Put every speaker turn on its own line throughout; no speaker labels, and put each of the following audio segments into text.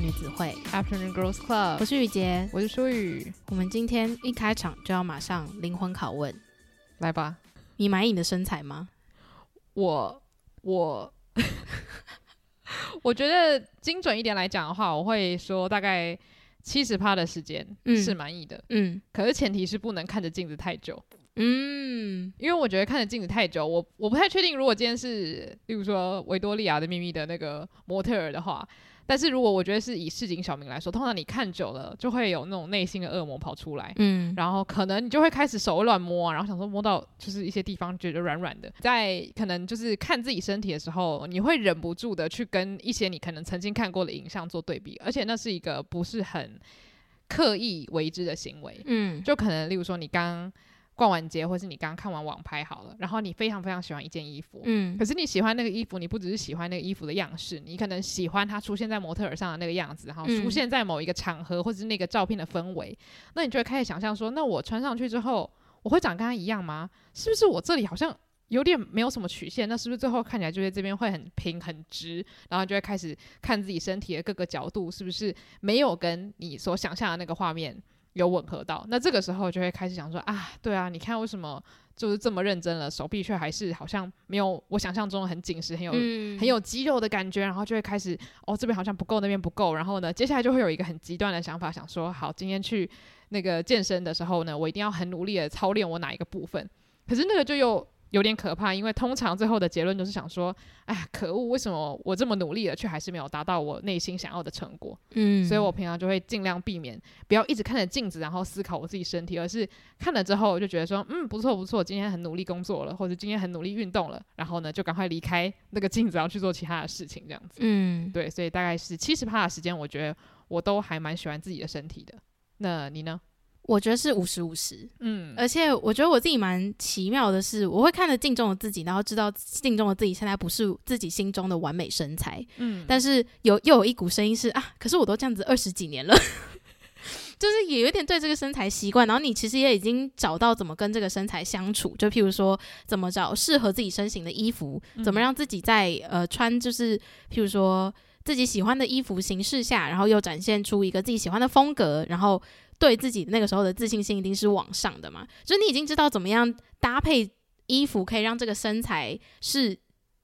女子会。
Afternoon Girls Club，
我是雨洁，
我是舒雨。
我们今天一开场就要马上灵魂拷问，
来吧，
你满意你的身材吗？
我我 我觉得精准一点来讲的话，我会说大概七十趴的时间是满意的，嗯，嗯，可是前提是不能看着镜子太久。嗯，因为我觉得看着镜子太久，我我不太确定，如果今天是，例如说维多利亚的秘密的那个模特儿的话，但是如果我觉得是以市井小民来说，通常你看久了就会有那种内心的恶魔跑出来，嗯，然后可能你就会开始手会乱摸啊，然后想说摸到就是一些地方觉得软软的，在可能就是看自己身体的时候，你会忍不住的去跟一些你可能曾经看过的影像做对比，而且那是一个不是很刻意为之的行为，嗯，就可能例如说你刚。逛完街，或是你刚刚看完网拍好了，然后你非常非常喜欢一件衣服，嗯，可是你喜欢那个衣服，你不只是喜欢那个衣服的样式，你可能喜欢它出现在模特儿上的那个样子，然后出现在某一个场合，或者是那个照片的氛围，那你就会开始想象说，那我穿上去之后，我会长跟它一样吗？是不是我这里好像有点没有什么曲线？那是不是最后看起来就是这边会很平很直？然后就会开始看自己身体的各个角度，是不是没有跟你所想象的那个画面有吻合到，那这个时候就会开始想说啊，对啊，你看为什么就是这么认真了，手臂却还是好像没有我想象中的很紧实，很有、嗯、很有肌肉的感觉，然后就会开始哦，这边好像不够，那边不够，然后呢，接下来就会有一个很极端的想法，想说好，今天去那个健身的时候呢，我一定要很努力的操练我哪一个部分，可是那个就又。有点可怕，因为通常最后的结论就是想说，哎呀，可恶，为什么我这么努力了，却还是没有达到我内心想要的成果？嗯，所以我平常就会尽量避免，不要一直看着镜子，然后思考我自己身体，而是看了之后就觉得说，嗯，不错不错，今天很努力工作了，或者今天很努力运动了，然后呢，就赶快离开那个镜子，然后去做其他的事情，这样子。嗯，对，所以大概是七十趴的时间，我觉得我都还蛮喜欢自己的身体的。那你呢？
我觉得是五十五十，嗯，而且我觉得我自己蛮奇妙的是，我会看着镜中的自己，然后知道镜中的自己现在不是自己心中的完美身材，嗯，但是有又有一股声音是啊，可是我都这样子二十几年了，就是也有点对这个身材习惯，然后你其实也已经找到怎么跟这个身材相处，就譬如说怎么找适合自己身形的衣服，怎么让自己在呃穿就是譬如说自己喜欢的衣服形式下，然后又展现出一个自己喜欢的风格，然后。对自己那个时候的自信心一定是往上的嘛，就是你已经知道怎么样搭配衣服，可以让这个身材是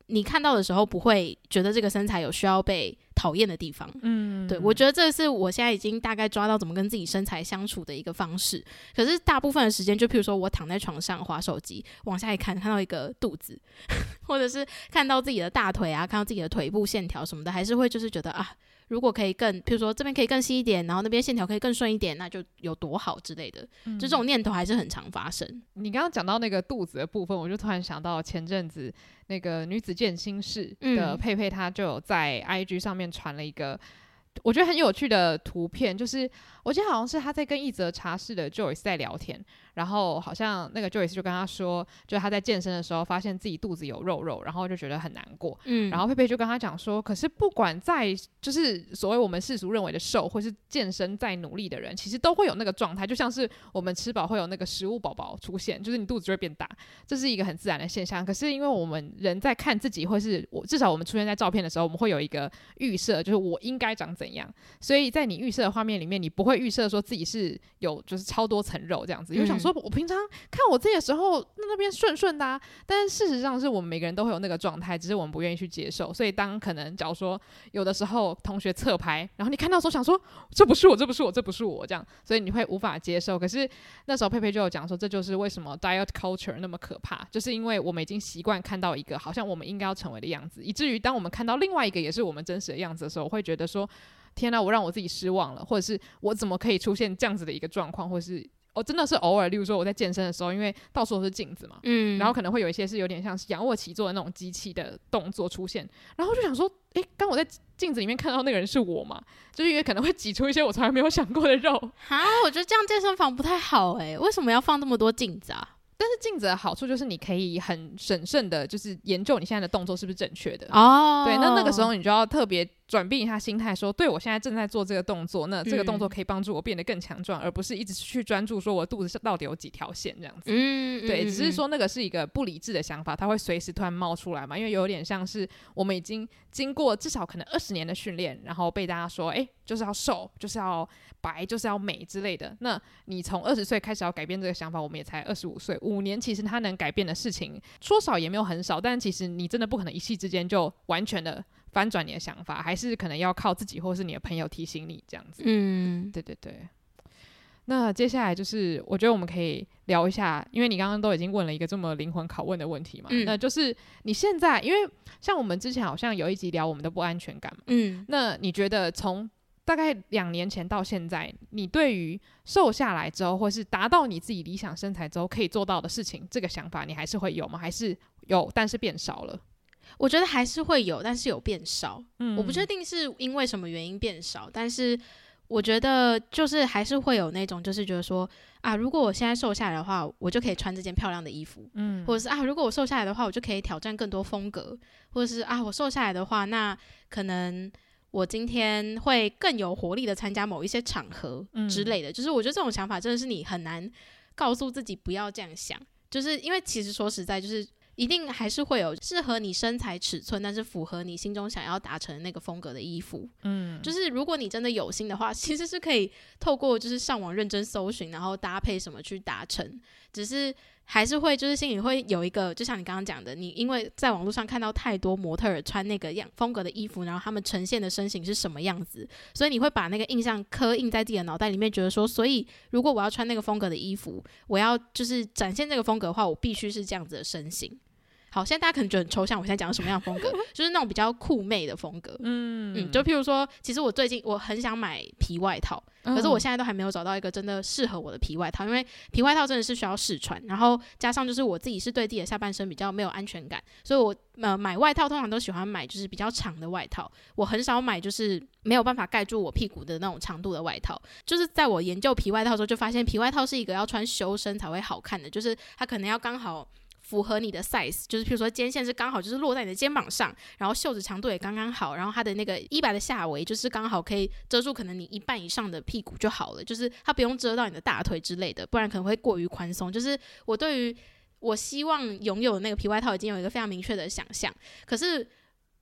你看到的时候不会觉得这个身材有需要被讨厌的地方。嗯，对，我觉得这是我现在已经大概抓到怎么跟自己身材相处的一个方式。可是大部分的时间，就譬如说我躺在床上划手机，往下一看，看到一个肚子，或者是看到自己的大腿啊，看到自己的腿部线条什么的，还是会就是觉得啊。如果可以更，譬如说这边可以更细一点，然后那边线条可以更顺一点，那就有多好之类的。嗯、就这种念头还是很常发生。
你刚刚讲到那个肚子的部分，我就突然想到前阵子那个女子健心室的佩佩，她就有在 IG 上面传了一个。我觉得很有趣的图片，就是我记得好像是他在跟一则茶室的 Joyce 在聊天，然后好像那个 Joyce 就跟他说，就他在健身的时候发现自己肚子有肉肉，然后就觉得很难过。嗯，然后佩佩就跟他讲说，可是不管在就是所谓我们世俗认为的瘦，或是健身再努力的人，其实都会有那个状态，就像是我们吃饱会有那个食物宝宝出现，就是你肚子就会变大，这是一个很自然的现象。可是因为我们人在看自己，或是我至少我们出现在照片的时候，我们会有一个预设，就是我应该长怎样。样，所以在你预设的画面里面，你不会预设说自己是有就是超多层肉这样子，因为想说说我平常看我自己的时候，那边顺顺的啊，但是事实上是我们每个人都会有那个状态，只是我们不愿意去接受。所以当可能假如说有的时候同学侧拍，然后你看到时候想说这不是我，这不是我，这不是我这样，所以你会无法接受。可是那时候佩佩就有讲说，这就是为什么 diet culture 那么可怕，就是因为我们已经习惯看到一个好像我们应该要成为的样子，以至于当我们看到另外一个也是我们真实的样子的时候，会觉得说。天呐，我让我自己失望了，或者是我怎么可以出现这样子的一个状况，或者是、哦、真的是偶尔，例如说我在健身的时候，因为到处都是镜子嘛，嗯，然后可能会有一些是有点像是仰卧起坐的那种机器的动作出现，然后就想说，诶，刚我在镜子里面看到那个人是我嘛？就是因为可能会挤出一些我从来没有想过的肉
啊，我觉得这样健身房不太好诶、欸，为什么要放那么多镜子啊？
但是镜子的好处就是你可以很审慎的，就是研究你现在的动作是不是正确的哦。对，那那个时候你就要特别转变一下心态，说，对我现在正在做这个动作，那这个动作可以帮助我变得更强壮，嗯、而不是一直去专注说我肚子到底有几条线这样子。嗯，对，只是说那个是一个不理智的想法，它会随时突然冒出来嘛，因为有点像是我们已经经过至少可能二十年的训练，然后被大家说，哎，就是要瘦，就是要白，就是要美之类的。那你从二十岁开始要改变这个想法，我们也才二十五岁，五年其实它能改变的事情说少也没有很少，但其实你真的不可能一气之间就完全的。翻转你的想法，还是可能要靠自己，或是你的朋友提醒你这样子。嗯，对对对。那接下来就是，我觉得我们可以聊一下，因为你刚刚都已经问了一个这么灵魂拷问的问题嘛。嗯。那就是你现在，因为像我们之前好像有一集聊我们的不安全感嘛。嗯。那你觉得从大概两年前到现在，你对于瘦下来之后，或是达到你自己理想身材之后可以做到的事情，这个想法你还是会有吗？还是有，但是变少了？
我觉得还是会有，但是有变少。嗯，我不确定是因为什么原因变少，但是我觉得就是还是会有那种，就是觉得说啊，如果我现在瘦下来的话，我就可以穿这件漂亮的衣服，嗯，或者是啊，如果我瘦下来的话，我就可以挑战更多风格，或者是啊，我瘦下来的话，那可能我今天会更有活力的参加某一些场合之类的。嗯，就是我觉得这种想法真的是你很难告诉自己不要这样想，就是因为其实说实在就是。一定还是会有适合你身材尺寸，但是符合你心中想要达成的那个风格的衣服。嗯，就是如果你真的有心的话，其实是可以透过就是上网认真搜寻，然后搭配什么去达成。只是。还是会，就是心里会有一个，就像你刚刚讲的，你因为在网络上看到太多模特儿穿那个样风格的衣服，然后他们呈现的身形是什么样子，所以你会把那个印象刻印在自己的脑袋里面，觉得说，所以如果我要穿那个风格的衣服，我要就是展现这个风格的话，我必须是这样子的身形。好，现在大家可能觉得很抽象。我现在讲的什么样的风格？就是那种比较酷妹的风格。嗯嗯，就譬如说，其实我最近我很想买皮外套，可是我现在都还没有找到一个真的适合我的皮外套，因为皮外套真的是需要试穿，然后加上就是我自己是对自己的下半身比较没有安全感，所以我呃买外套通常都喜欢买就是比较长的外套，我很少买就是没有办法盖住我屁股的那种长度的外套。就是在我研究皮外套的时候，就发现皮外套是一个要穿修身才会好看的，就是它可能要刚好。符合你的 size，就是譬如说肩线是刚好就是落在你的肩膀上，然后袖子长度也刚刚好，然后它的那个衣摆的下围就是刚好可以遮住可能你一半以上的屁股就好了，就是它不用遮到你的大腿之类的，不然可能会过于宽松。就是我对于我希望拥有的那个皮外套已经有一个非常明确的想象，可是。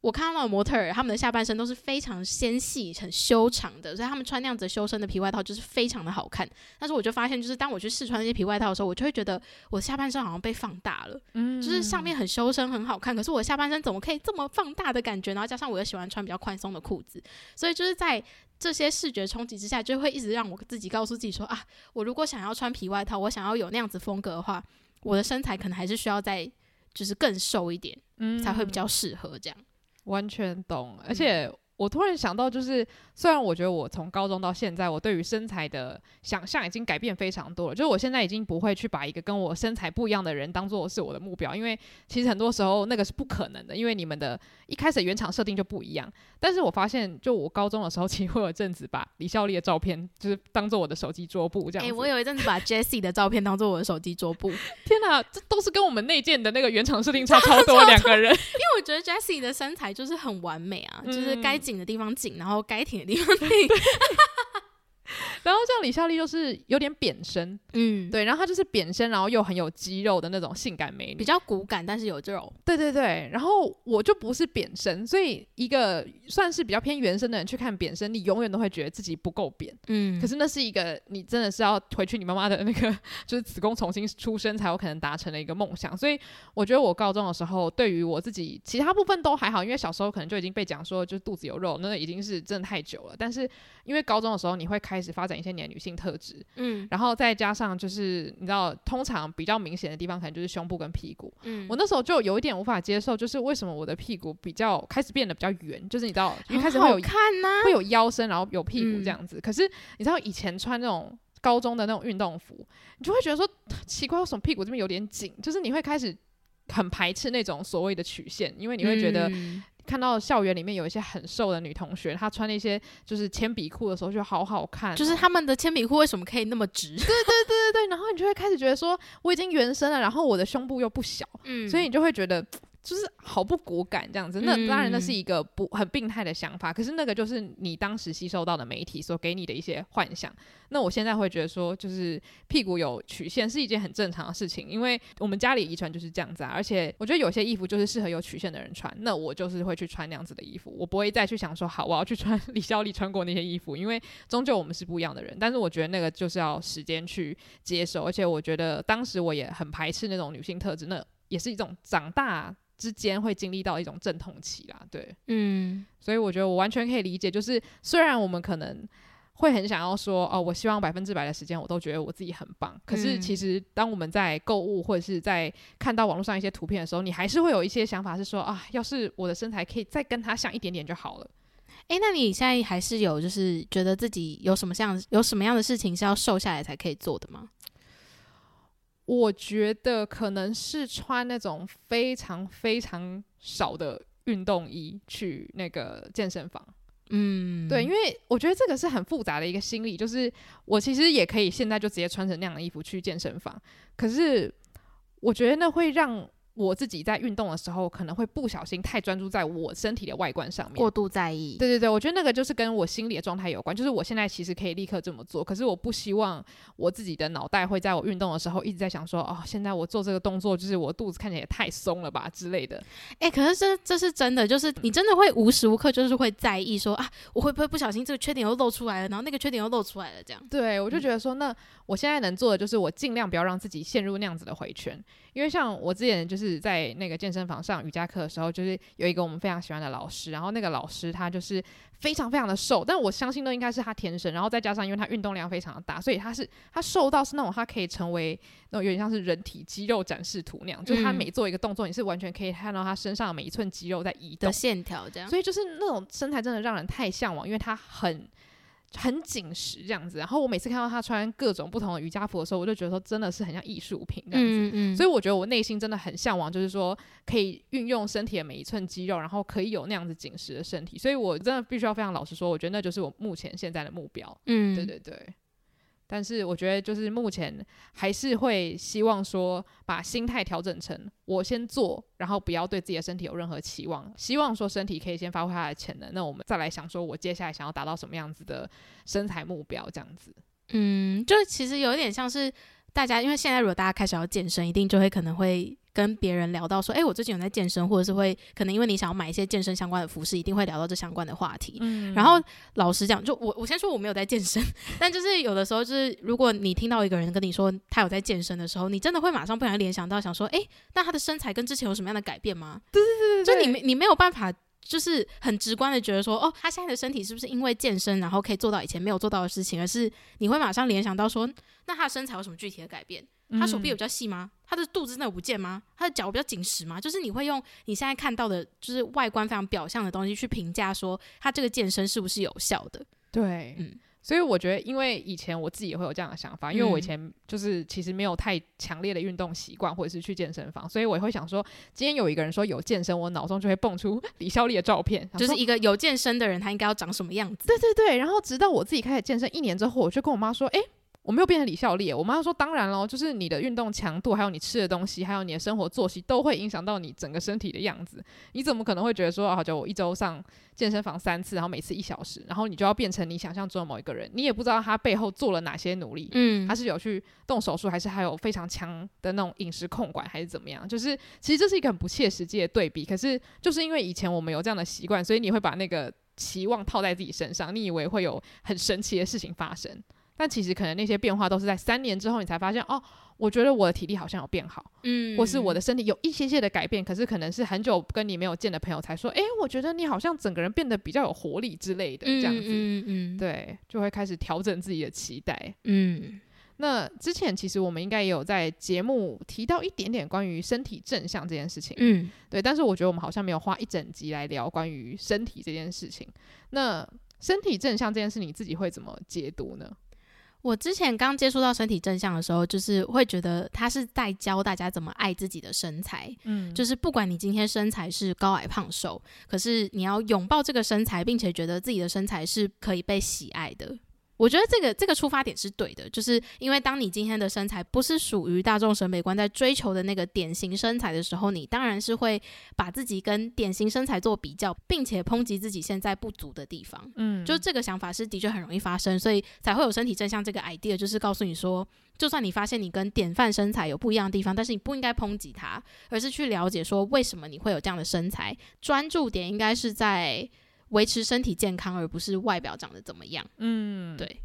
我看到的模特儿，他们的下半身都是非常纤细、很修长的，所以他们穿那样子修身的皮外套就是非常的好看。但是我就发现，就是当我去试穿那些皮外套的时候，我就会觉得我的下半身好像被放大了，嗯，就是上面很修身、很好看，可是我的下半身怎么可以这么放大的感觉？然后加上我又喜欢穿比较宽松的裤子，所以就是在这些视觉冲击之下，就会一直让我自己告诉自己说啊，我如果想要穿皮外套，我想要有那样子风格的话，我的身材可能还是需要再就是更瘦一点，嗯，才会比较适合这样。
完全懂，而且我突然想到，就是虽然我觉得我从高中到现在，我对于身材的想象已经改变非常多了，就是我现在已经不会去把一个跟我身材不一样的人当做是我的目标，因为其实很多时候那个是不可能的，因为你们的一开始原厂设定就不一样。但是我发现，就我高中的时候，其实会有一阵子把李孝利的照片就是当做我的手机桌布这样。哎、欸，
我有一阵子把 Jessie 的照片当做我的手机桌布。
天哪，这都是跟我们内建的那个原厂设定差超多两个人。因
为我觉得 Jessie 的身材就是很完美啊，嗯、就是该紧的地方紧，然后该挺的地方挺。
然后像李孝利就是有点扁身，嗯，对，然后她就是扁身，然后又很有肌肉的那种性感美女，
比较骨感，但是有肉。
对对对，然后我就不是扁身，所以一个算是比较偏原生的人去看扁身，你永远都会觉得自己不够扁，嗯。可是那是一个你真的是要回去你妈妈的那个就是子宫重新出生才有可能达成的一个梦想。所以我觉得我高中的时候，对于我自己其他部分都还好，因为小时候可能就已经被讲说就是肚子有肉，那已经是真的太久了。但是因为高中的时候你会开始发展一些年女性特质，嗯，然后再加上就是你知道，通常比较明显的地方可能就是胸部跟屁股，嗯，我那时候就有一点无法接受，就是为什么我的屁股比较开始变得比较圆，就是你知道，一开始会有
看呐，
会有腰身，然后有屁股这样子。嗯，可是你知道以前穿那种高中的那种运动服，你就会觉得说奇怪，为什么屁股这边有点紧？就是你会开始很排斥那种所谓的曲线，因为你会觉得。嗯看到校园里面有一些很瘦的女同学，她穿那些就是铅笔裤的时候就好好看喔，
就是他们的铅笔裤为什么可以那么直？对
对对对对，然后你就会开始觉得说我已经原生了，然后我的胸部又不小，嗯，所以你就会觉得就是好不果敢这样子，那当然那是一个不很病态的想法，可是那个就是你当时吸收到的媒体所给你的一些幻想。那我现在会觉得说，就是屁股有曲线是一件很正常的事情，因为我们家里遗传就是这样子啊。而且我觉得有些衣服就是适合有曲线的人穿，那我就是会去穿那样子的衣服，我不会再去想说好我要去穿李孝利穿过那些衣服，因为终究我们是不一样的人。但是我觉得那个就是要时间去接受，而且我觉得当时我也很排斥那种女性特质，那也是一种长大。之间会经历到一种阵痛期啦，对，嗯，所以我觉得我完全可以理解，就是虽然我们可能会很想要说，哦，我希望百分之百的时间我都觉得我自己很棒，可是其实当我们在购物或者是在看到网络上一些图片的时候，你还是会有一些想法是说，啊，要是我的身材可以再跟他像一点点就好了。
诶，那你现在还是有就是觉得自己有什么像有什么样的事情是要瘦下来才可以做的吗？
我觉得可能是穿那种非常非常少的运动衣去那个健身房，嗯，对，因为我觉得这个是很复杂的一个心理，就是我其实也可以现在就直接穿成那样的衣服去健身房，可是我觉得那会让。我自己在运动的时候，可能会不小心太专注在我身体的外观上面，
过度在意。
对对对，我觉得那个就是跟我心理的状态有关。就是我现在其实可以立刻这么做，可是我不希望我自己的脑袋会在我运动的时候一直在想说，哦，现在我做这个动作，就是我肚子看起来也太松了吧之类的。
哎、欸，可是这这是真的，就是你真的会无时无刻就是会在意说啊，我会不会不小心这个缺点又露出来了，然后那个缺点又露出来了，这样。
对，我就觉得说，那我现在能做的就是我尽量不要让自己陷入那样子的回圈。因为像我之前就是在那个健身房上瑜伽课的时候，就是有一个我们非常喜欢的老师，然后那个老师他就是非常非常的瘦，但我相信那应该是他天生，然后再加上因为他运动量非常的大，所以他是他瘦到是那种他可以成为那种有点像是人体肌肉展示图那样，就是他每做一个动作，你是完全可以看到他身上每一寸肌肉在移动
的线条这样，
所以就是那种身材真的让人太向往，因为他很。很紧实这样子，然后我每次看到他穿各种不同的瑜伽服的时候，我就觉得说真的是很像艺术品这样子。嗯嗯。所以我觉得我内心真的很向往，就是说可以运用身体的每一寸肌肉，然后可以有那样子紧实的身体。所以我真的必须要非常老实说，我觉得那就是我目前现在的目标。嗯，对对对。但是我觉得，就是目前还是会希望说，把心态调整成我先做，然后不要对自己的身体有任何期望，希望说身体可以先发挥它的潜能。那我们再来想说，我接下来想要达到什么样子的身材目标，这样子。
嗯，就其实有一点像是大家，因为现在如果大家开始要健身，一定就会可能会。跟别人聊到说，哎、欸，我最近有在健身，或者是会可能因为你想要买一些健身相关的服饰，一定会聊到这相关的话题。嗯，然后老实讲，就我我先说我没有在健身，但就是有的时候，就是如果你听到一个人跟你说他有在健身的时候，你真的会马上不小心联想到，想说，哎、欸，那他的身材跟之前有什么样的改变吗？对对对对，就你没你没有办法。就是很直观的觉得说，哦，他现在的身体是不是因为健身，然后可以做到以前没有做到的事情？而是你会马上联想到说，那他的身材有什么具体的改变？他手臂有比较细吗？他的肚子真的有不见吗？他的脚比较紧实吗？就是你会用你现在看到的，就是外观非常表象的东西去评价说，他这个健身是不是有效的？
对，嗯。所以我觉得，因为以前我自己也会有这样的想法，因为我以前就是其实没有太强烈的运动习惯，或者是去健身房，所以我也会想说，今天有一个人说有健身，我脑中就会蹦出 李孝利的照片，
就是一个有健身的人，他应该要长什么样子？
对对对。然后直到我自己开始健身一年之后，我就跟我妈说，诶。我没有变成李孝利，我妈说当然喽，就是你的运动强度，还有你吃的东西，还有你的生活作息，都会影响到你整个身体的样子。你怎么可能会觉得说，啊，就我一周上健身房三次，然后每次一小时，然后你就要变成你想象中的某一个人？你也不知道他背后做了哪些努力，嗯，他是有去动手术，还是还有非常强的那种饮食控管，还是怎么样？就是其实这是一个很不切实际的对比。可是就是因为以前我们有这样的习惯，所以你会把那个期望套在自己身上，你以为会有很神奇的事情发生。但其实可能那些变化都是在三年之后，你才发现哦，我觉得我的体力好像有变好，嗯，或是我的身体有一些些的改变。可是可能是很久跟你没有见的朋友才说，诶，我觉得你好像整个人变得比较有活力之类的，这样子，嗯嗯，对，就会开始调整自己的期待，嗯。那之前其实我们应该也有在节目提到一点点关于身体正向这件事情，嗯，对。但是我觉得我们好像没有花一整集来聊关于身体这件事情。那身体正向这件事，你自己会怎么解读呢？
我之前刚接触到身体正向的时候，就是会觉得他是在教大家怎么爱自己的身材。嗯，就是不管你今天身材是高矮胖瘦，可是你要拥抱这个身材，并且觉得自己的身材是可以被喜爱的。我觉得这个这个出发点是对的，就是因为当你今天的身材不是属于大众审美观在追求的那个典型身材的时候，你当然是会把自己跟典型身材做比较，并且抨击自己现在不足的地方。嗯，就这个想法是的确很容易发生，所以才会有身体正向这个 idea，就是告诉你说，就算你发现你跟典范身材有不一样的地方，但是你不应该抨击它，而是去了解说为什么你会有这样的身材，专注点应该是在。维持身体健康，而不是外表长得怎么样。嗯，对。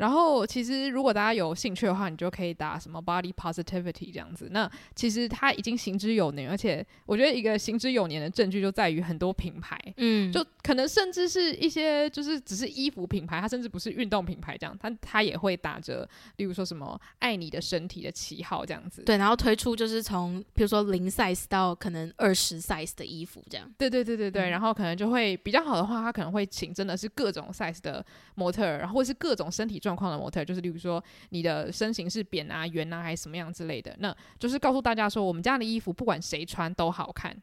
然后，其实如果大家有兴趣的话，你就可以打什么 body positivity 这样子。那其实它已经行之有年，而且我觉得一个行之有年的证据就在于很多品牌，嗯，就可能甚至是一些就是只是衣服品牌，它甚至不是运动品牌这样，它它也会打着，例如说什么爱你的身体的旗号这样子。
对，然后推出就是从比如说零 size 到可能二十 size 的衣服这样。
对对对对对，嗯、然后可能就会比较好的话，它可能会请真的是各种 size 的模特，然后或是各种身体状状况的模特，就是例如说你的身形是扁啊、圆啊，还是什么样之类的，那就是告诉大家说，我们家的衣服不管谁穿都好看，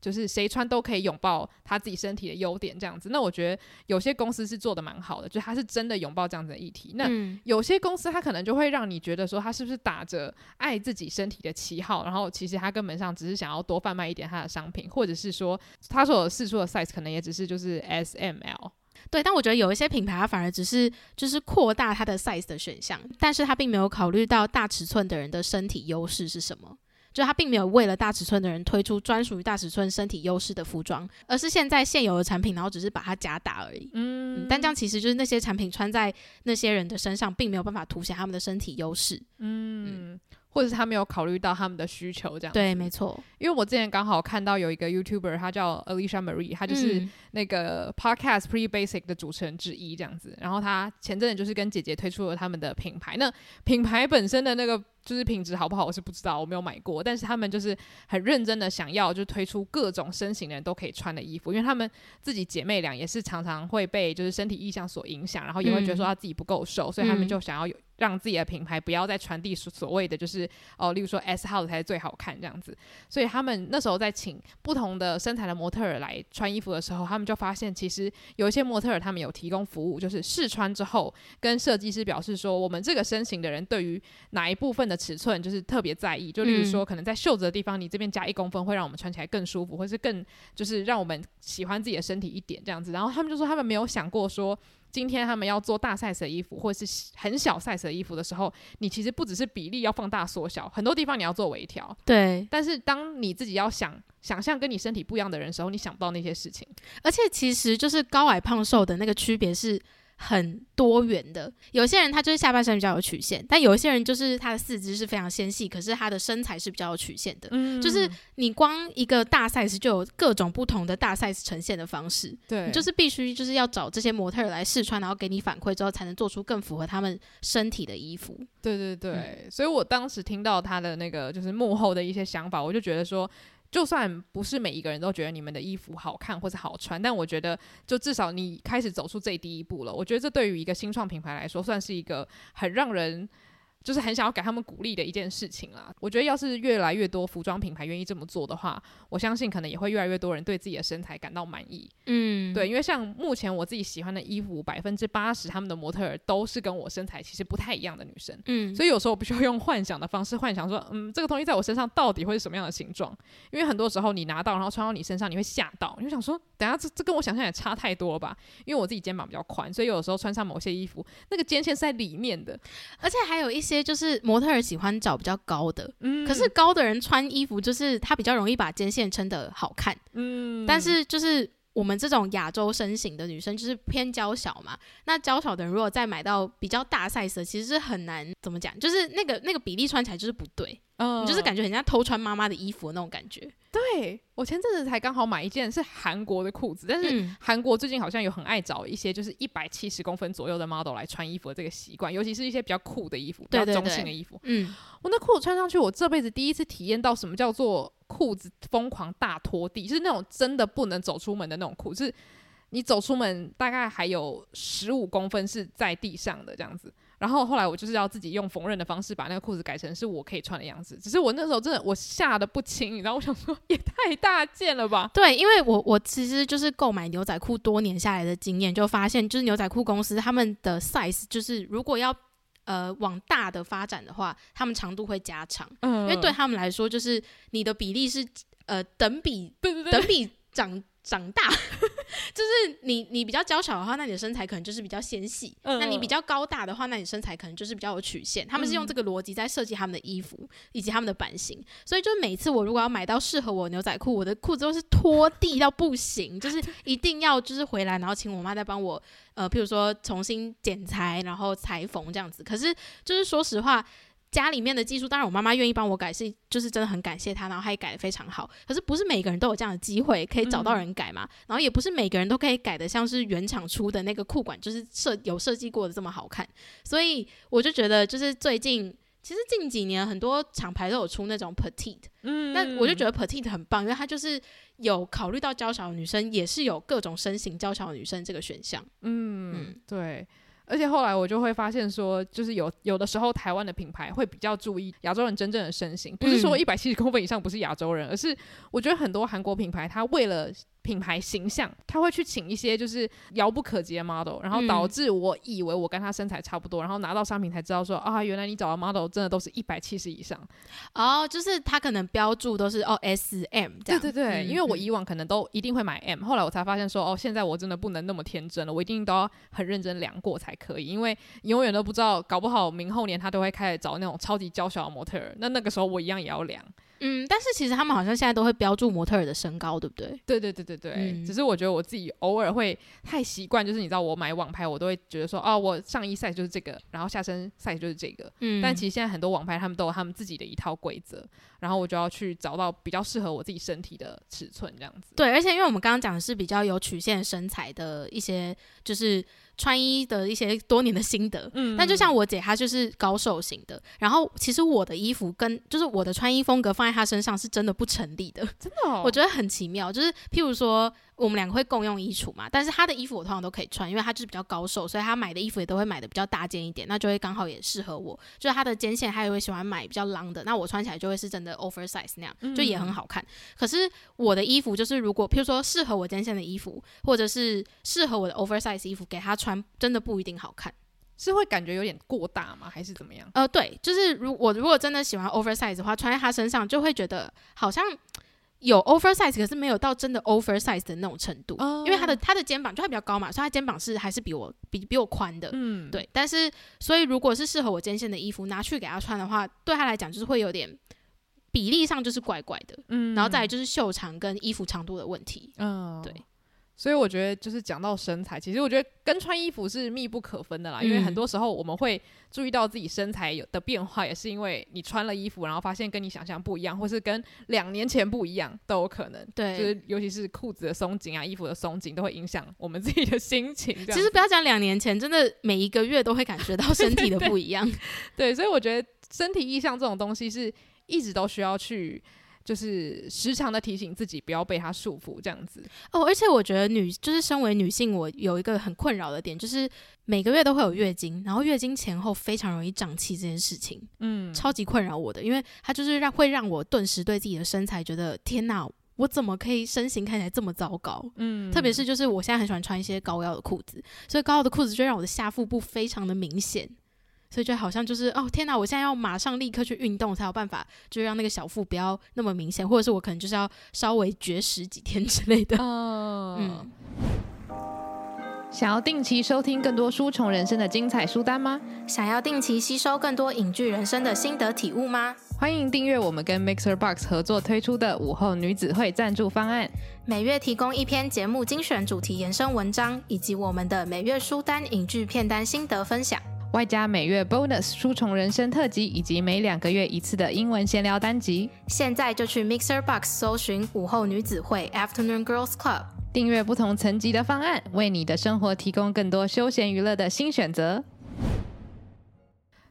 就是谁穿都可以拥抱他自己身体的优点，这样子。那我觉得有些公司是做的蛮好的，就他是真的拥抱这样子的议题。那有些公司他可能就会让你觉得说，他是不是打着爱自己身体的旗号，然后其实他根本上只是想要多贩卖一点他的商品，或者是说他所试出的 size 可能也只是就是 S M L。
对，但我觉得有一些品牌，它反而只是就是扩大它的 size 的选项，但是它并没有考虑到大尺寸的人的身体优势是什么，就它并没有为了大尺寸的人推出专属于大尺寸身体优势的服装，而是现在现有的产品，然后只是把它加大而已。嗯，嗯，但这样其实就是那些产品穿在那些人的身上，并没有办法凸显他们的身体优势。嗯。嗯或者是他没有考虑到他们的需求，这样对，没错。
因为我之前刚好看到有一个 YouTuber，他叫 Alicia Marie，他就是那个 Podcast Pretty Basic 的主持人之一，这样子。然后他前阵子就是跟姐姐推出了他们的品牌，那品牌本身的那个。就是品质好不好，我是不知道，我没有买过。但是他们就是很认真的想要，就推出各种身形的人都可以穿的衣服，因为他们自己姐妹俩也是常常会被就是身体意向所影响，然后也会觉得说他自己不够瘦，嗯、所以他们就想要有让自己的品牌不要再传递所谓的就是哦，例如说 S 号才是最好看这样子。所以他们那时候在请不同的身材的模特儿来穿衣服的时候，他们就发现其实有一些模特儿他们有提供服务，就是试穿之后跟设计师表示说，我们这个身形的人对于哪一部分的尺寸就是特别在意，就例如说，可能在袖子的地方，你这边加一公分，会让我们穿起来更舒服，或是更就是让我们喜欢自己的身体一点这样子。然后他们就说，他们没有想过说，今天他们要做大 size 的衣服，或者是很小 size 的衣服的时候，你其实不只是比例要放大缩小，很多地方你要做微调。
对。
但是当你自己要想想象跟你身体不一样的人的时候，你想不到那些事情。
而且其实就是高矮胖瘦的那个区别是。很多元的，有些人他就是下半身比较有曲线，但有一些人就是他的四肢是非常纤细，可是他的身材是比较有曲线的。嗯，就是你光一个大 size 就有各种不同的大 size 呈现的方式。对，你就是必须就是要找这些模特来试穿，然后给你反馈之后，才能做出更符合他们身体的衣服。
对对对，嗯，所以我当时听到他的那个就是幕后的一些想法，我就觉得说。就算不是每一个人都觉得你们的衣服好看或者好穿，但我觉得就至少你开始走出这第一步了。我觉得这对于一个新创品牌来说，算是一个很让人。就是很想要给他们鼓励的一件事情啦。我觉得要是越来越多服装品牌愿意这么做的话，我相信可能也会越来越多人对自己的身材感到满意。嗯，对，因为像目前我自己喜欢的衣服，百分之八十他们的模特儿都是跟我身材其实不太一样的女生。嗯，所以有时候我必须要用幻想的方式幻想说，嗯，这个东西在我身上到底会是什么样的形状？因为很多时候你拿到然后穿到你身上，你会吓到，你就想说，等下这这跟我想象也差太多了吧？因为我自己肩膀比较宽，所以有时候穿上某些衣服，那个肩线是在里面的，
而且还有一些。些就是模特儿喜欢找比较高的，嗯，可是高的人穿衣服就是他比较容易把肩线撑得好看，嗯，但是就是我们这种亚洲身形的女生就是偏娇小嘛，那娇小的人如果再买到比较大 size 的，其实是很难怎么讲，就是那个那个比例穿起来就是不对。嗯，就是感觉很像偷穿妈妈的衣服的那种感觉。
对，我前阵子才刚好买一件是韩国的裤子，但是韩国最近好像有很爱找一些就是一百七十公分左右的 model 来穿衣服的这个习惯，尤其是一些比较酷的衣服，比较中性的衣服。嗯，我那裤子穿上去，我这辈子第一次体验到什么叫做裤子疯狂大拖地，就是那种真的不能走出门的那种裤子，是你走出门大概还有十五公分是在地上的这样子。然后后来我就是要自己用缝纫的方式把那个裤子改成是我可以穿的样子。只是我那时候真的我吓得不轻，你知道，我想说也太大件了吧？
对，因为我我其实就是购买牛仔裤多年下来的经验，就发现就是牛仔裤公司他们的 size 就是如果要呃往大的发展的话，他们长度会加长，嗯，因为对他们来说就是你的比例是呃等比，对对对，等比长。长大 就是你，你比较娇小的话，那你的身材可能就是比较纤细；呃、那你比较高大的话，那你身材可能就是比较有曲线。他们是用这个逻辑在设计他们的衣服以及他们的版型，所以就是每次我如果要买到适合我牛仔裤，我的裤子都是拖地到不行，就是一定要就是回来，然后请我妈再帮我呃，譬如说重新剪裁，然后裁缝这样子。可是就是说实话。家里面的技术，当然我妈妈愿意帮我改，是就是真的很感谢她，然后她也改的非常好。可是不是每个人都有这样的机会可以找到人改嘛？嗯、然后也不是每个人都可以改的像是原厂出的那个裤管，就是设有设计过的这么好看。所以我就觉得，就是最近其实近几年很多厂牌都有出那种 petite，嗯，那我就觉得 petite 很棒，因为它就是有考虑到娇小的女生，也是有各种身形娇小的女生这个选项。嗯，
嗯对。而且后来我就会发现说，就是有有的时候台湾的品牌会比较注意亚洲人真正的身形，不是说一百七十公分以上不是亚洲人，而是我觉得很多韩国品牌它为了品牌形象，他会去请一些就是遥不可及的 model，然后导致我以为我跟他身材差不多，然后拿到商品才知道说啊，原来你找的 model 真的都是一百七十以上。
哦，就是他可能标注都是哦 S M 这样。
对对对，嗯、因为我以往可能都一定会买 M，后来我才发现说哦，现在我真的不能那么天真了，我一定都要很认真量过才可以，因为永远都不知道，搞不好明后年他都会开始找那种超级娇小的模特儿，那那个时候我一样也要量。
嗯，但是其实他们好像现在都会标注模特儿的身高，对不对？
对对对对对。嗯、只是我觉得我自己偶尔会太习惯，就是你知道，我买网拍，我都会觉得说，哦，我上衣 size 就是这个，然后下身 size 就是这个。嗯。但其实现在很多网拍他们都有他们自己的一套规则，然后我就要去找到比较适合我自己身体的尺寸，这样子。
对，而且因为我们刚刚讲的是比较有曲线身材的一些，就是。穿衣的一些多年的心得，嗯，但就像我姐，她就是高瘦型的。然后其实我的衣服跟就是我的穿衣风格放在她身上是真的不成立的，真的，哦，我觉得很奇妙。就是譬如说。我们两个会共用衣橱嘛，但是他的衣服我通常都可以穿，因为他就是比较高瘦，所以他买的衣服也都会买的比较大件一点，那就会刚好也适合我。就是他的肩线，他也会喜欢买比较 long 的，那我穿起来就会是真的 oversize 那样，就也很好看。嗯、可是我的衣服就是，如果譬如说适合我肩线的衣服，或者是适合我的 oversize 衣服给他穿，真的不一定好看，
是会感觉有点过大吗？还是怎么样？
呃，对，就是如我如果真的喜欢 oversize 的话，穿在他身上就会觉得好像。有 oversize，可是没有到真的 oversize 的那种程度，哦、因为他的他的肩膀就会比较高嘛，所以他肩膀是还是比我比比我宽的，嗯，对。但是，所以如果是适合我肩线的衣服拿去给他穿的话，对他来讲就是会有点比例上就是怪怪的，嗯，然后再来就是袖长跟衣服长度的问题，嗯，对。
所以我觉得，就是讲到身材，其实我觉得跟穿衣服是密不可分的啦。因为很多时候我们会注意到自己身材有的变化，也是因为你穿了衣服，然后发现跟你想象不一样，或是跟两年前不一样，都有可能。对，就是尤其是裤子的松紧啊，衣服的松紧，都会影响我们自己的心情。
其实不要讲两年前，真的每一个月都会感觉到身体的 不一样。
对，对，对，所以我觉得身体意向这种东西是一直都需要去。就是时常的提醒自己不要被它束缚，这样子
哦。而且我觉得女就是身为女性，我有一个很困扰的点，就是每个月都会有月经，然后月经前后非常容易胀气这件事情，嗯，超级困扰我的，因为它就是让会让我顿时对自己的身材觉得天哪，我怎么可以身形看起来这么糟糕？嗯，特别是就是我现在很喜欢穿一些高腰的裤子，所以高腰的裤子就让我的下腹部非常的明显。所以就好像就是哦天哪，我现在要马上立刻去运动才有办法，就让那个小腹不要那么明显，或者是我可能就是要稍微绝食几天之类的。哦，嗯。
想要定期收听更多书虫人生的精彩书单吗？
想要定期吸收更多影剧人生的心得体悟吗？
欢迎订阅我们跟 Mixer Box 合作推出的午后女子会赞助方案，
每月提供一篇节目精选主题延伸文章，以及我们的每月书单影剧片单心得分享。
外加每月 bonus 书虫人生特辑，以及每两个月一次的英文闲聊单集。
现在就去 Mixer Box 搜寻午后女子会 Afternoon Girls Club，
订阅不同层级的方案，为你的生活提供更多休闲娱乐的新选择。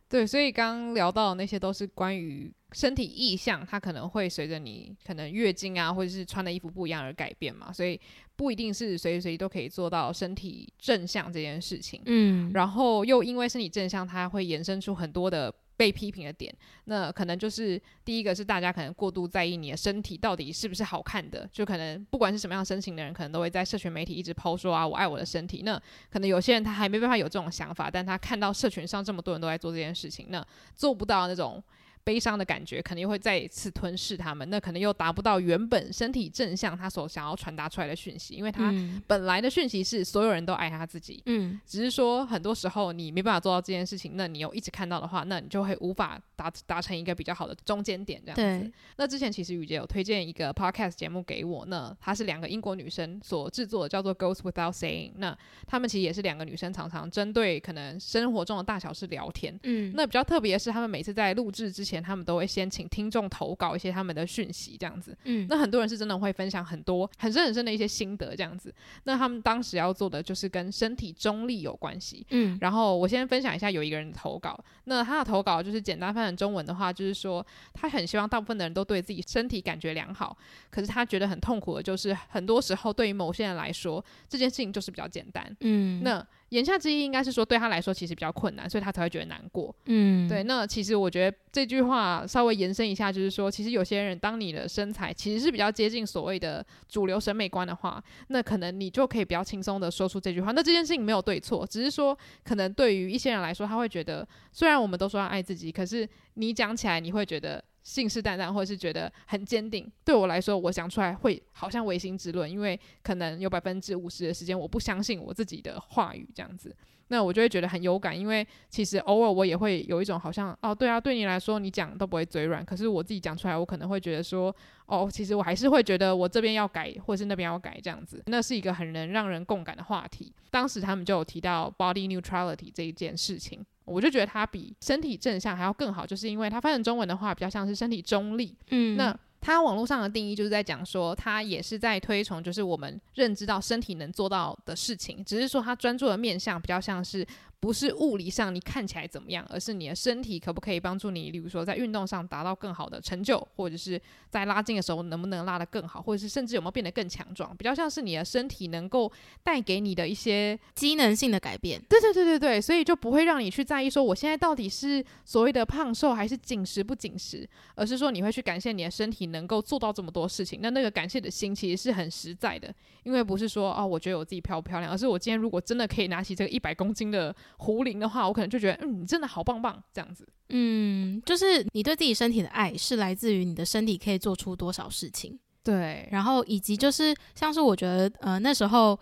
对，所以刚刚聊到的那些都是关于身体意向它可能会随着你可能月经啊，或者是穿的衣服不一样而改变嘛，所以不一定是随时随地都可以做到身体正向这件事情。嗯，然后又因为身体正向，它会延伸出很多的被批评的点。那可能就是第一个是大家可能过度在意你的身体到底是不是好看的，就可能不管是什么样身形的人，可能都会在社群媒体一直 po 说啊，我爱我的身体。那可能有些人他还没办法有这种想法，但他看到社群上这么多人都在做这件事情，那做不到那种。悲伤的感觉肯定会再一次吞噬他们，那可能又达不到原本身体正向他所想要传达出来的讯息，因为他本来的讯息是所有人都爱他自己，嗯，只是说很多时候你没办法做到这件事情，那你又一直看到的话，那你就会无法达达成一个比较好的中间点这样子。那之前其实雨洁有推荐一个 podcast 节目给我，那它是两个英国女生所制作的，叫做 Goes Without Saying。那他们其实也是两个女生，常常针对可能生活中的大小事聊天，嗯，那比较特别的是，他们每次在录制之前。他们都会先请听众投稿一些他们的讯息，这样子。嗯，那很多人是真的会分享很多很深很深的一些心得，这样子。那他们当时要做的就是跟身体中立有关系。嗯，然后我先分享一下有一个人的投稿。那他的投稿就是简单翻成中文的话，就是说他很希望大部分的人都对自己身体感觉良好，可是他觉得很痛苦的就是很多时候对于某些人来说这件事情就是比较简单。嗯，那。言下之意应该是说，对他来说其实比较困难，所以他才会觉得难过。嗯，对。那其实我觉得这句话稍微延伸一下，就是说，其实有些人当你的身材其实是比较接近所谓的主流审美观的话，那可能你就可以比较轻松的说出这句话。那这件事情没有对错，只是说可能对于一些人来说，他会觉得，虽然我们都说要爱自己，可是你讲起来你会觉得。信誓旦旦，或者是觉得很坚定。对我来说，我讲出来会好像违心之论，因为可能有百分之五十的时间我不相信我自己的话语，这样子，那我就会觉得很有感。因为其实偶尔我也会有一种好像，哦，对啊，对你来说你讲都不会嘴软，可是我自己讲出来，我可能会觉得说，哦，其实我还是会觉得我这边要改，或是那边要改，这样子，那是一个很能让人共感的话题。当时他们就有提到 body neutrality 这一件事情。我就觉得它比身体正向还要更好，就是因为它翻成中文的话比较像是身体中立。嗯，那它网络上的定义就是在讲说，它也是在推崇就是我们认知到身体能做到的事情，只是说它专注的面向比较像是。不是物理上你看起来怎么样，而是你的身体可不可以帮助你，例如说在运动上达到更好的成就，或者是在拉筋的时候能不能拉得更好，或者是甚至有没有变得更强壮，比较像是你的身体能够带给你的一些
机能性的改变。
对对对对对，所以就不会让你去在意说我现在到底是所谓的胖瘦还是紧实不紧实，而是说你会去感谢你的身体能够做到这么多事情。那那个感谢的心其实是很实在的，因为不是说哦，我觉得我自己漂不漂亮，而是我今天如果真的可以拿起这个一百公斤的。壶铃的话，我可能就觉得，嗯，你真的好棒棒，这样子。
嗯，就是你对自己身体的爱是来自于你的身体可以做出多少事情。
对，
然后以及就是像是我觉得，呃，那时候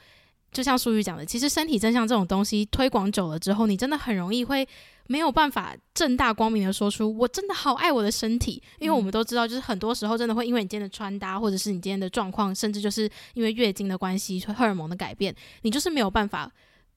就像淑宇讲的，其实身体真相这种东西推广久了之后，你真的很容易会没有办法正大光明的说出我真的好爱我的身体，因为我们都知道，就是很多时候真的会因为你今天的穿搭，或者是你今天的状况，甚至就是因为月经的关系、荷尔蒙的改变，你就是没有办法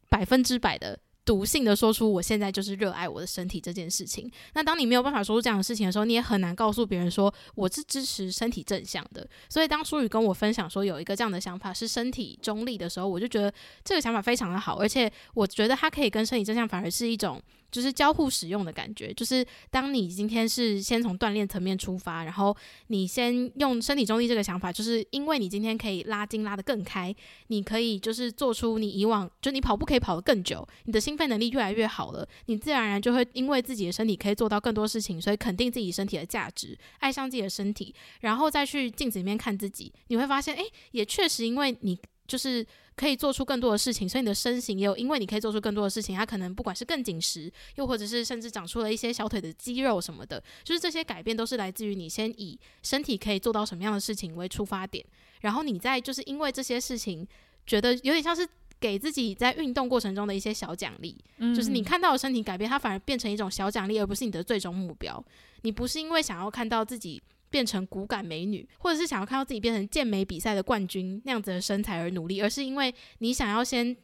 百分之百的。笃信的说出我现在就是热爱我的身体这件事情。那当你没有办法说出这样的事情的时候，你也很难告诉别人说我是支持身体正向的。所以当舒宇跟我分享说有一个这样的想法是身体中立的时候，我就觉得这个想法非常的好，而且我觉得它可以跟身体正向反而是一种。就是交互使用的感觉，就是当你今天是先从锻炼层面出发，然后你先用身体中立这个想法，就是因为你今天可以拉筋拉得更开，你可以就是做出你以往就你跑步可以跑得更久，你的心肺能力越来越好了，你自然而然就会因为自己的身体可以做到更多事情，所以肯定自己身体的价值，爱上自己的身体，然后再去镜子里面看自己，你会发现，诶，也确实因为你。就是可以做出更多的事情，所以你的身形也有，因为你可以做出更多的事情，它可能不管是更紧实，又或者是甚至长出了一些小腿的肌肉什么的，就是这些改变都是来自于你先以身体可以做到什么样的事情为出发点，然后你再就是因为这些事情，觉得有点像是给自己在运动过程中的一些小奖励，嗯，就是你看到的身体改变，它反而变成一种小奖励，而不是你的最终目标。你不是因为想要看到自己。变成骨感美女，或者是想要看到自己变成健美比赛的冠军那样子的身材而努力，而是因为你想要先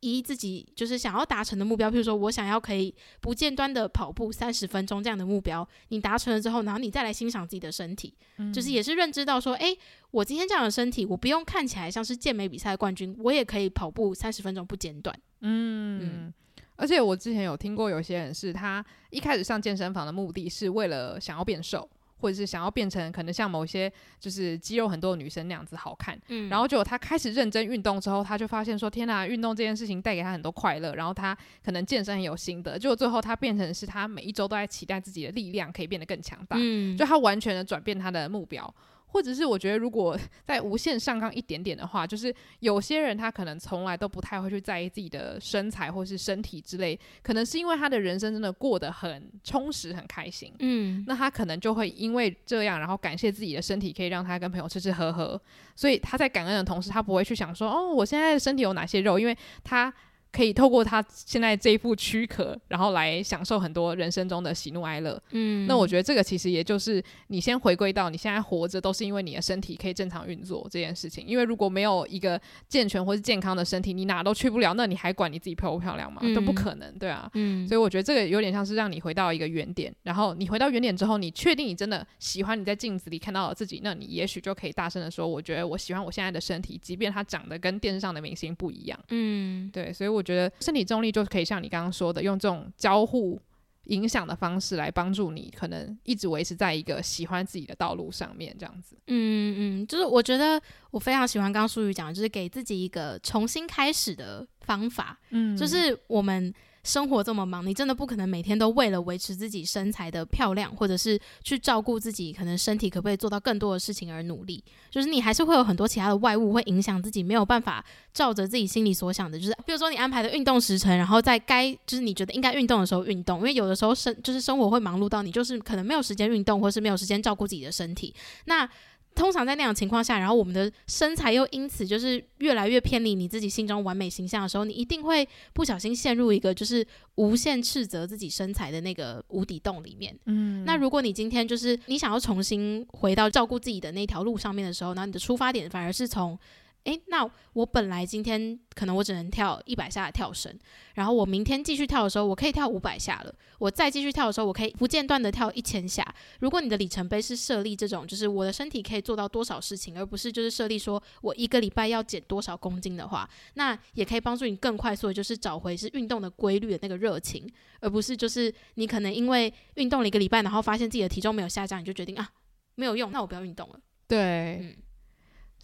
以自己就是想要达成的目标，譬如说我想要可以不间断的跑步三十分钟这样的目标，你达成了之后，然后你再来欣赏自己的身体，嗯、就是也是认知到说，诶，我今天这样的身体，我不用看起来像是健美比赛的冠军，我也可以跑步三十分钟不间断。嗯，
嗯，而且我之前有听过有些人是他一开始上健身房的目的是为了想要变瘦。或者是想要变成可能像某些就是肌肉很多的女生那样子好看。嗯，然后结果她开始认真运动之后，她就发现说：“天哪，运动这件事情带给她很多快乐。”然后她可能健身很有心得，结果最后她变成是她每一周都在期待自己的力量可以变得更强大。嗯，就她完全的转变她的目标。或者是我觉得，如果 在无限上纲一点点的话，就是有些人他可能从来都不太会去在意自己的身材或是身体之类，可能是因为他的人生真的过得很充实、很开心。嗯，那他可能就会因为这样，然后感谢自己的身体可以让他跟朋友吃吃喝喝，所以他在感恩的同时，他不会去想说，哦，我现在的身体有哪些肉，因为他。可以透过他现在这一副躯壳，然后来享受很多人生中的喜怒哀乐。嗯，那我觉得这个其实也就是你先回归到你现在活着都是因为你的身体可以正常运作这件事情。因为如果没有一个健全或是健康的身体，你哪都去不了，那你还管你自己漂不漂亮吗？嗯、都不可能，对啊。嗯，所以我觉得这个有点像是让你回到一个原点，然后你回到原点之后，你确定你真的喜欢你在镜子里看到的自己，那你也许就可以大声的说：“我觉得我喜欢我现在的身体，即便它长得跟电视上的明星不一样。”嗯，对，所以我觉得身体重力就可以像你刚刚说的，用这种交互影响的方式来帮助你，可能一直维持在一个喜欢自己的道路上面，这样子。
嗯嗯，就是我觉得我非常喜欢刚刚淑宇讲的，就是给自己一个重新开始的方法。嗯，就是我们。生活这么忙，你真的不可能每天都为了维持自己身材的漂亮，或者是去照顾自己可能身体可不可以做到更多的事情而努力。就是你还是会有很多其他的外物会影响自己，没有办法照着自己心里所想的。就是比如说你安排的运动时程，然后在该就是你觉得应该运动的时候运动，因为有的时候生就是生活会忙碌到你就是可能没有时间运动，或是没有时间照顾自己的身体。那通常在那样的情况下，然后我们的身材又因此就是越来越偏离你自己心中完美形象的时候，你一定会不小心陷入一个就是无限斥责自己身材的那个无底洞里面。嗯，那如果你今天就是你想要重新回到照顾自己的那条路上面的时候，那你的出发点反而是从。诶，那我本来今天可能我只能跳一百下的跳绳，然后我明天继续跳的时候，我可以跳五百下了。我再继续跳的时候，我可以不间断的跳一千下。如果你的里程碑是设立这种，就是我的身体可以做到多少事情，而不是就是设立说我一个礼拜要减多少公斤的话，那也可以帮助你更快速的，就是找回是运动的规律的那个热情，而不是就是你可能因为运动了一个礼拜，然后发现自己的体重没有下降，你就决定啊没有用，那我不要运动了。
对。嗯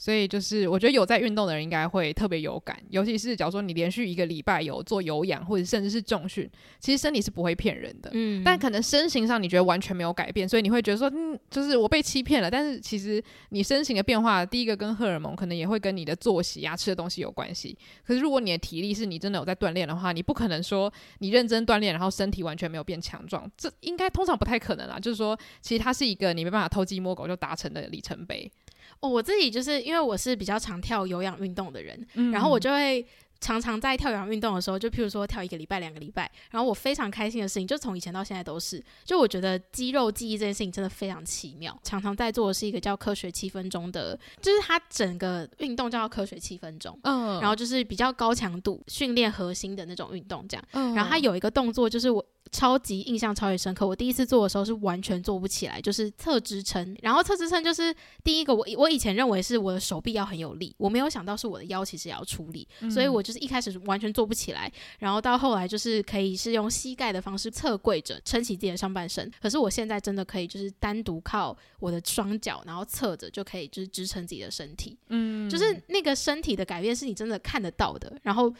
所以就是，我觉得有在运动的人应该会特别有感，尤其是假如说你连续一个礼拜有做有氧或者甚至是重训，其实身体是不会骗人的。嗯。但可能身形上你觉得完全没有改变，所以你会觉得说，嗯，就是我被欺骗了。但是其实你身形的变化，第一个跟荷尔蒙可能也会跟你的作息啊、吃的东西有关系。可是如果你的体力是你真的有在锻炼的话，你不可能说你认真锻炼，然后身体完全没有变强壮，这应该通常不太可能啦。就是说，其实它是一个你没办法偷鸡摸狗就达成的里程碑。
哦，我自己就是因为我是比较常跳有氧运动的人，嗯、然后我就会常常在跳有氧运动的时候，就譬如说跳一个礼拜、两个礼拜，然后我非常开心的事情，就从以前到现在都是，就我觉得肌肉记忆这件事情真的非常奇妙。常常在做的是一个叫科学七分钟的，就是它整个运动叫科学七分钟，嗯，然后就是比较高强度训练核心的那种运动这样，嗯，然后它有一个动作就是我。超级印象超级深刻，我第一次做的时候是完全做不起来，就是侧支撑。然后侧支撑就是第一个，我我以前认为是我的手臂要很有力，我没有想到是我的腰其实也要出力，嗯、所以我就是一开始完全做不起来。然后到后来就是可以是用膝盖的方式侧跪着撑起自己的上半身。可是我现在真的可以就是单独靠我的双脚，然后侧着就可以就是支撑自己的身体。嗯，就是那个身体的改变是你真的看得到的。然后。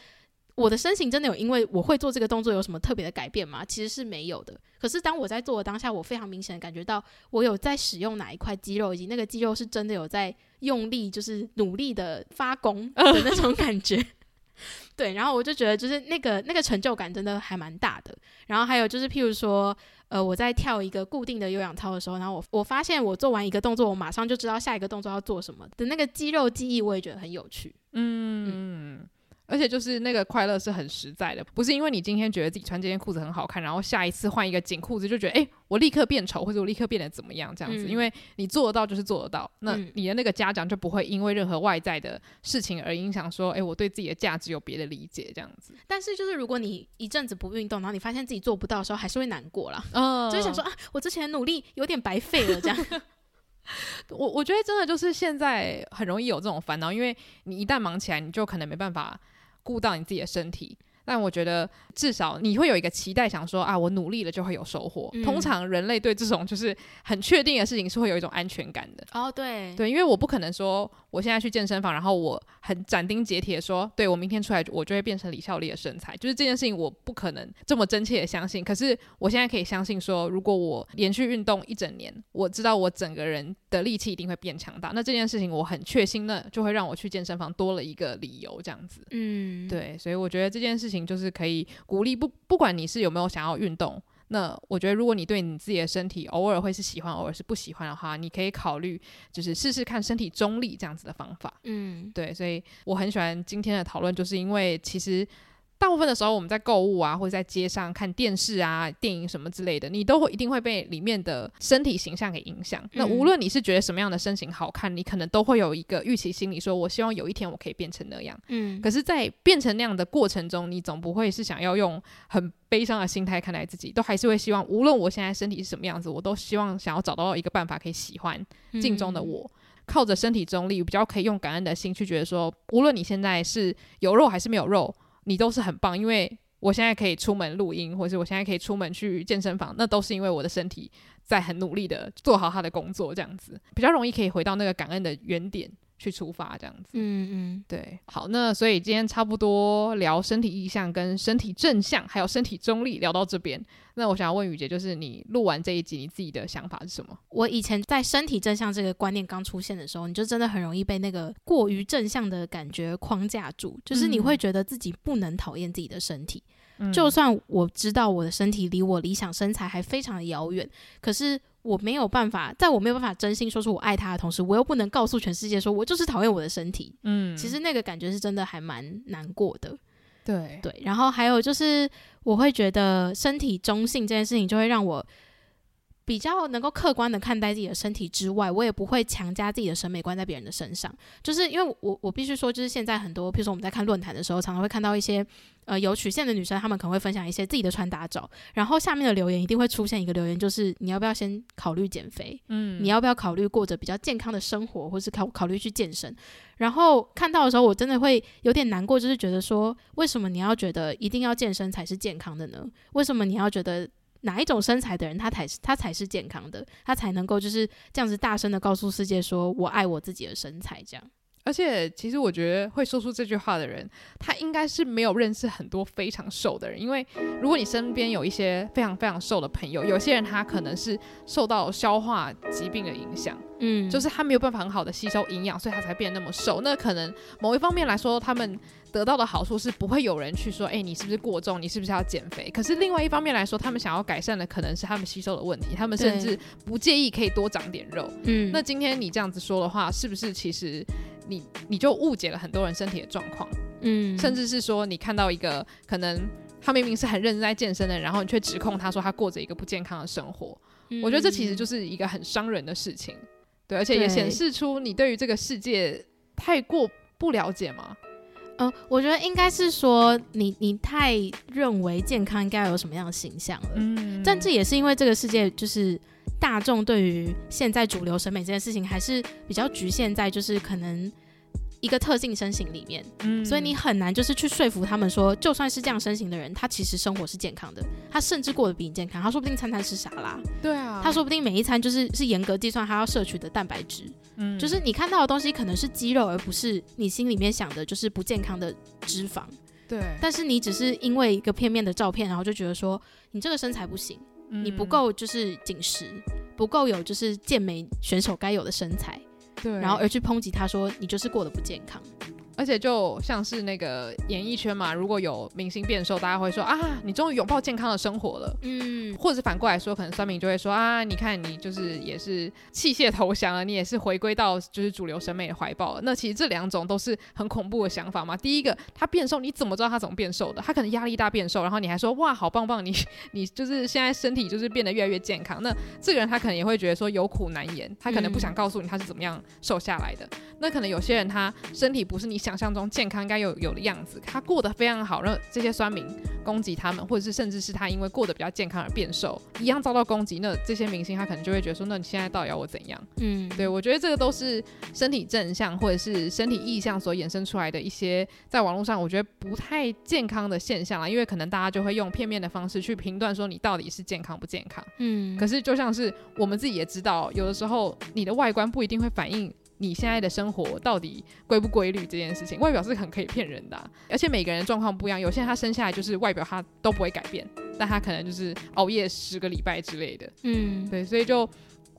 我的身形真的有因为我会做这个动作有什么特别的改变吗？其实是没有的。可是当我在做的当下，我非常明显的感觉到我有在使用哪一块肌肉，以及那个肌肉是真的有在用力，就是努力的发功 的那种感觉。对，然后我就觉得就是那个那个成就感真的还蛮大的。然后还有就是譬如说，呃，我在跳一个固定的有氧操的时候，然后我我发现我做完一个动作，我马上就知道下一个动作要做什么的那个肌肉记忆，我也觉得很有趣。嗯。嗯
而且就是那个快乐是很实在的，不是因为你今天觉得自己穿这件裤子很好看，然后下一次换一个紧裤子就觉得，哎、欸，我立刻变丑，或者我立刻变得怎么样这样子。嗯、因为你做得到就是做得到，那你的那个家长就不会因为任何外在的事情而影响说，哎、欸，我对自己的价值有别的理解这样子。
但是就是如果你一阵子不运动，然后你发现自己做不到的时候，还是会难过啦。嗯，就是想说啊，我之前努力有点白费了这样。
我我觉得真的就是现在很容易有这种烦恼，因为你一旦忙起来，你就可能没办法。顾到你自己的身体，但我觉得至少你会有一个期待，想说啊，我努力了就会有收获。嗯、通常人类对这种就是很确定的事情是会有一种安全感的。
哦，对，
对，因为我不可能说我现在去健身房，然后我很斩钉截铁说，对，我明天出来我就会变成李孝利的身材，就是这件事情我不可能这么真切的相信。可是我现在可以相信说，如果我连续运动一整年，我知道我整个人的力气一定会变强大。那这件事情我很确信，那就会让我去健身房多了一个理由，这样子。嗯，对，所以我觉得这件事情就是可以鼓励不不管你是有没有想要运动，那我觉得如果你对你自己的身体偶尔会是喜欢，偶尔是不喜欢的话，你可以考虑就是试试看身体中立这样子的方法。嗯，对，所以我很喜欢今天的讨论，就是因为其实。大部分的时候，我们在购物啊，或者在街上看电视啊、电影什么之类的，你都会一定会被里面的身体形象给影响。嗯、那无论你是觉得什么样的身形好看，你可能都会有一个预期心理，说我希望有一天我可以变成那样。嗯。可是，在变成那样的过程中，你总不会是想要用很悲伤的心态看待自己，都还是会希望，无论我现在身体是什么样子，我都希望想要找到一个办法可以喜欢镜中的我，嗯、靠着身体中立，比较可以用感恩的心去觉得说，无论你现在是有肉还是没有肉。你都是很棒，因为我现在可以出门录音，或者我现在可以出门去健身房，那都是因为我的身体在很努力的做好他的工作，这样子比较容易可以回到那个感恩的原点。去出发这样子，嗯嗯，对，好，那所以今天差不多聊身体意向跟身体正向，还有身体中立，聊到这边。那我想要问雨杰，就是你录完这一集，你自己的想法是什么？
我以前在身体正向这个观念刚出现的时候，你就真的很容易被那个过于正向的感觉框架住，就是你会觉得自己不能讨厌自己的身体，嗯、就算我知道我的身体离我理想身材还非常的遥远，可是。我没有办法，在我没有办法真心说出我爱他的同时，我又不能告诉全世界说我就是讨厌我的身体。嗯，其实那个感觉是真的还蛮难过的。
对
对，然后还有就是，我会觉得身体中性这件事情就会让我。比较能够客观的看待自己的身体之外，我也不会强加自己的审美观在别人的身上。就是因为我我必须说，就是现在很多，譬如说我们在看论坛的时候，常常会看到一些呃有曲线的女生，她们可能会分享一些自己的穿搭照，然后下面的留言一定会出现一个留言，就是你要不要先考虑减肥？嗯，你要不要考虑过着比较健康的生活，或是考考虑去健身？然后看到的时候，我真的会有点难过，就是觉得说，为什么你要觉得一定要健身才是健康的呢？为什么你要觉得？哪一种身材的人，他才是他才是健康的，他才能够就是这样子大声的告诉世界说，我爱我自己的身材，这样。
而且，其实我觉得会说出这句话的人，他应该是没有认识很多非常瘦的人。因为如果你身边有一些非常非常瘦的朋友，有些人他可能是受到消化疾病的影响，嗯，就是他没有办法很好的吸收营养，所以他才变得那么瘦。那可能某一方面来说，他们得到的好处是不会有人去说，哎，你是不是过重？你是不是要减肥？可是另外一方面来说，他们想要改善的可能是他们吸收的问题，他们甚至不介意可以多长点肉。嗯，那今天你这样子说的话，是不是其实？你你就误解了很多人身体的状况，嗯，甚至是说你看到一个可能他明明是很认真在健身的人，然后你却指控他说他过着一个不健康的生活，嗯，我觉得这其实就是一个很伤人的事情，对，而且也显示出你对于这个世界太过不了解吗？
嗯，呃，我觉得应该是说你你太认为健康应该有什么样的形象了，嗯，但这也是因为这个世界就是。大众对于现在主流审美这件事情还是比较局限在就是可能一个特性身形里面，嗯，所以你很难就是去说服他们说，就算是这样身形的人，他其实生活是健康的，他甚至过得比你健康，他说不定餐餐吃沙拉，
对啊，
他说不定每一餐就是是严格计算他要摄取的蛋白质，嗯，就是你看到的东西可能是肌肉，而不是你心里面想的就是不健康的脂肪，
对，
但是你只是因为一个片面的照片，然后就觉得说你这个身材不行。你不够就是紧实，不够有就是健美选手该有的身材，对，然后而去抨击他说你就是过得不健康。
而且就像是那个演艺圈嘛，如果有明星变瘦，大家会说啊，你终于拥抱健康的生活了。嗯，或者是反过来说，可能酸民就会说啊，你看你就是也是弃械投降了，你也是回归到就是主流审美的怀抱了。那其实这两种都是很恐怖的想法嘛。第一个，他变瘦，你怎么知道他怎么变瘦的？他可能压力大变瘦，然后你还说哇，好棒棒，你 你就是现在身体就是变得越来越健康。那这个人他可能也会觉得说有苦难言，他可能不想告诉你他是怎么样瘦下来的。嗯、那可能有些人他身体不是你想。象中健康应该有有的样子，他过得非常好，让这些酸民攻击他们，或者是甚至是他因为过得比较健康而变瘦，一样遭到攻击，那这些明星他可能就会觉得说，那你现在到底要我怎样？嗯，对，我觉得这个都是身体正向或者是身体意向所衍生出来的一些在网络上我觉得不太健康的现象啦，因为可能大家就会用片面的方式去评断说你到底是健康不健康。嗯，可是就像是我们自己也知道，有的时候你的外观不一定会反映。你现在的生活到底规不规律这件事情，外表是很可以骗人的啊，而且每个人状况不一样。有些人他生下来就是外表他都不会改变，但他可能就是熬夜十个礼拜之类的。嗯，对，所以就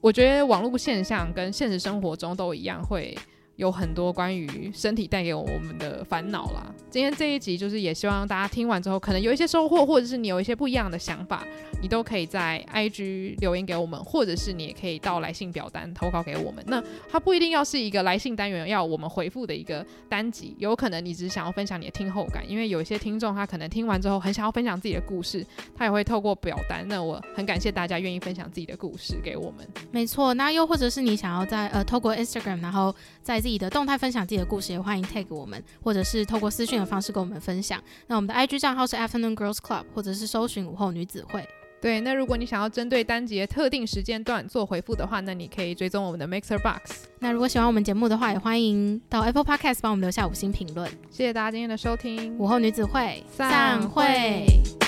我觉得网络现象跟现实生活中都一样会。有很多关于身体带给我们的烦恼啦。今天这一集就是也希望大家听完之后，可能有一些收获，或者是你有一些不一样的想法，你都可以在 IG 留言给我们，或者是你也可以到来信表单投稿给我们。那它不一定要是一个来信单元要我们回复的一个单集，有可能你只是想要分享你的听后感，因为有一些听众他可能听完之后很想要分享自己的故事，他也会透过表单。那我很感谢大家愿意分享自己的故事给我们。
没错，那又或者是你想要在呃透过 Instagram，然后在自己的动态分享自己的故事，也欢迎 tag 我们，或者是透过私讯的方式跟我们分享。那我们的 IG 账号是 Afternoon Girls Club，或者是搜寻午后女子会。
对，那如果你想要针对单节特定时间段做回复的话，那你可以追踪我们的 Mixer Box。
那如果喜欢我们节目的话，也欢迎到 Apple Podcast 帮我们留下五星评论。
谢谢大家今天的收听，
午后女子会散会。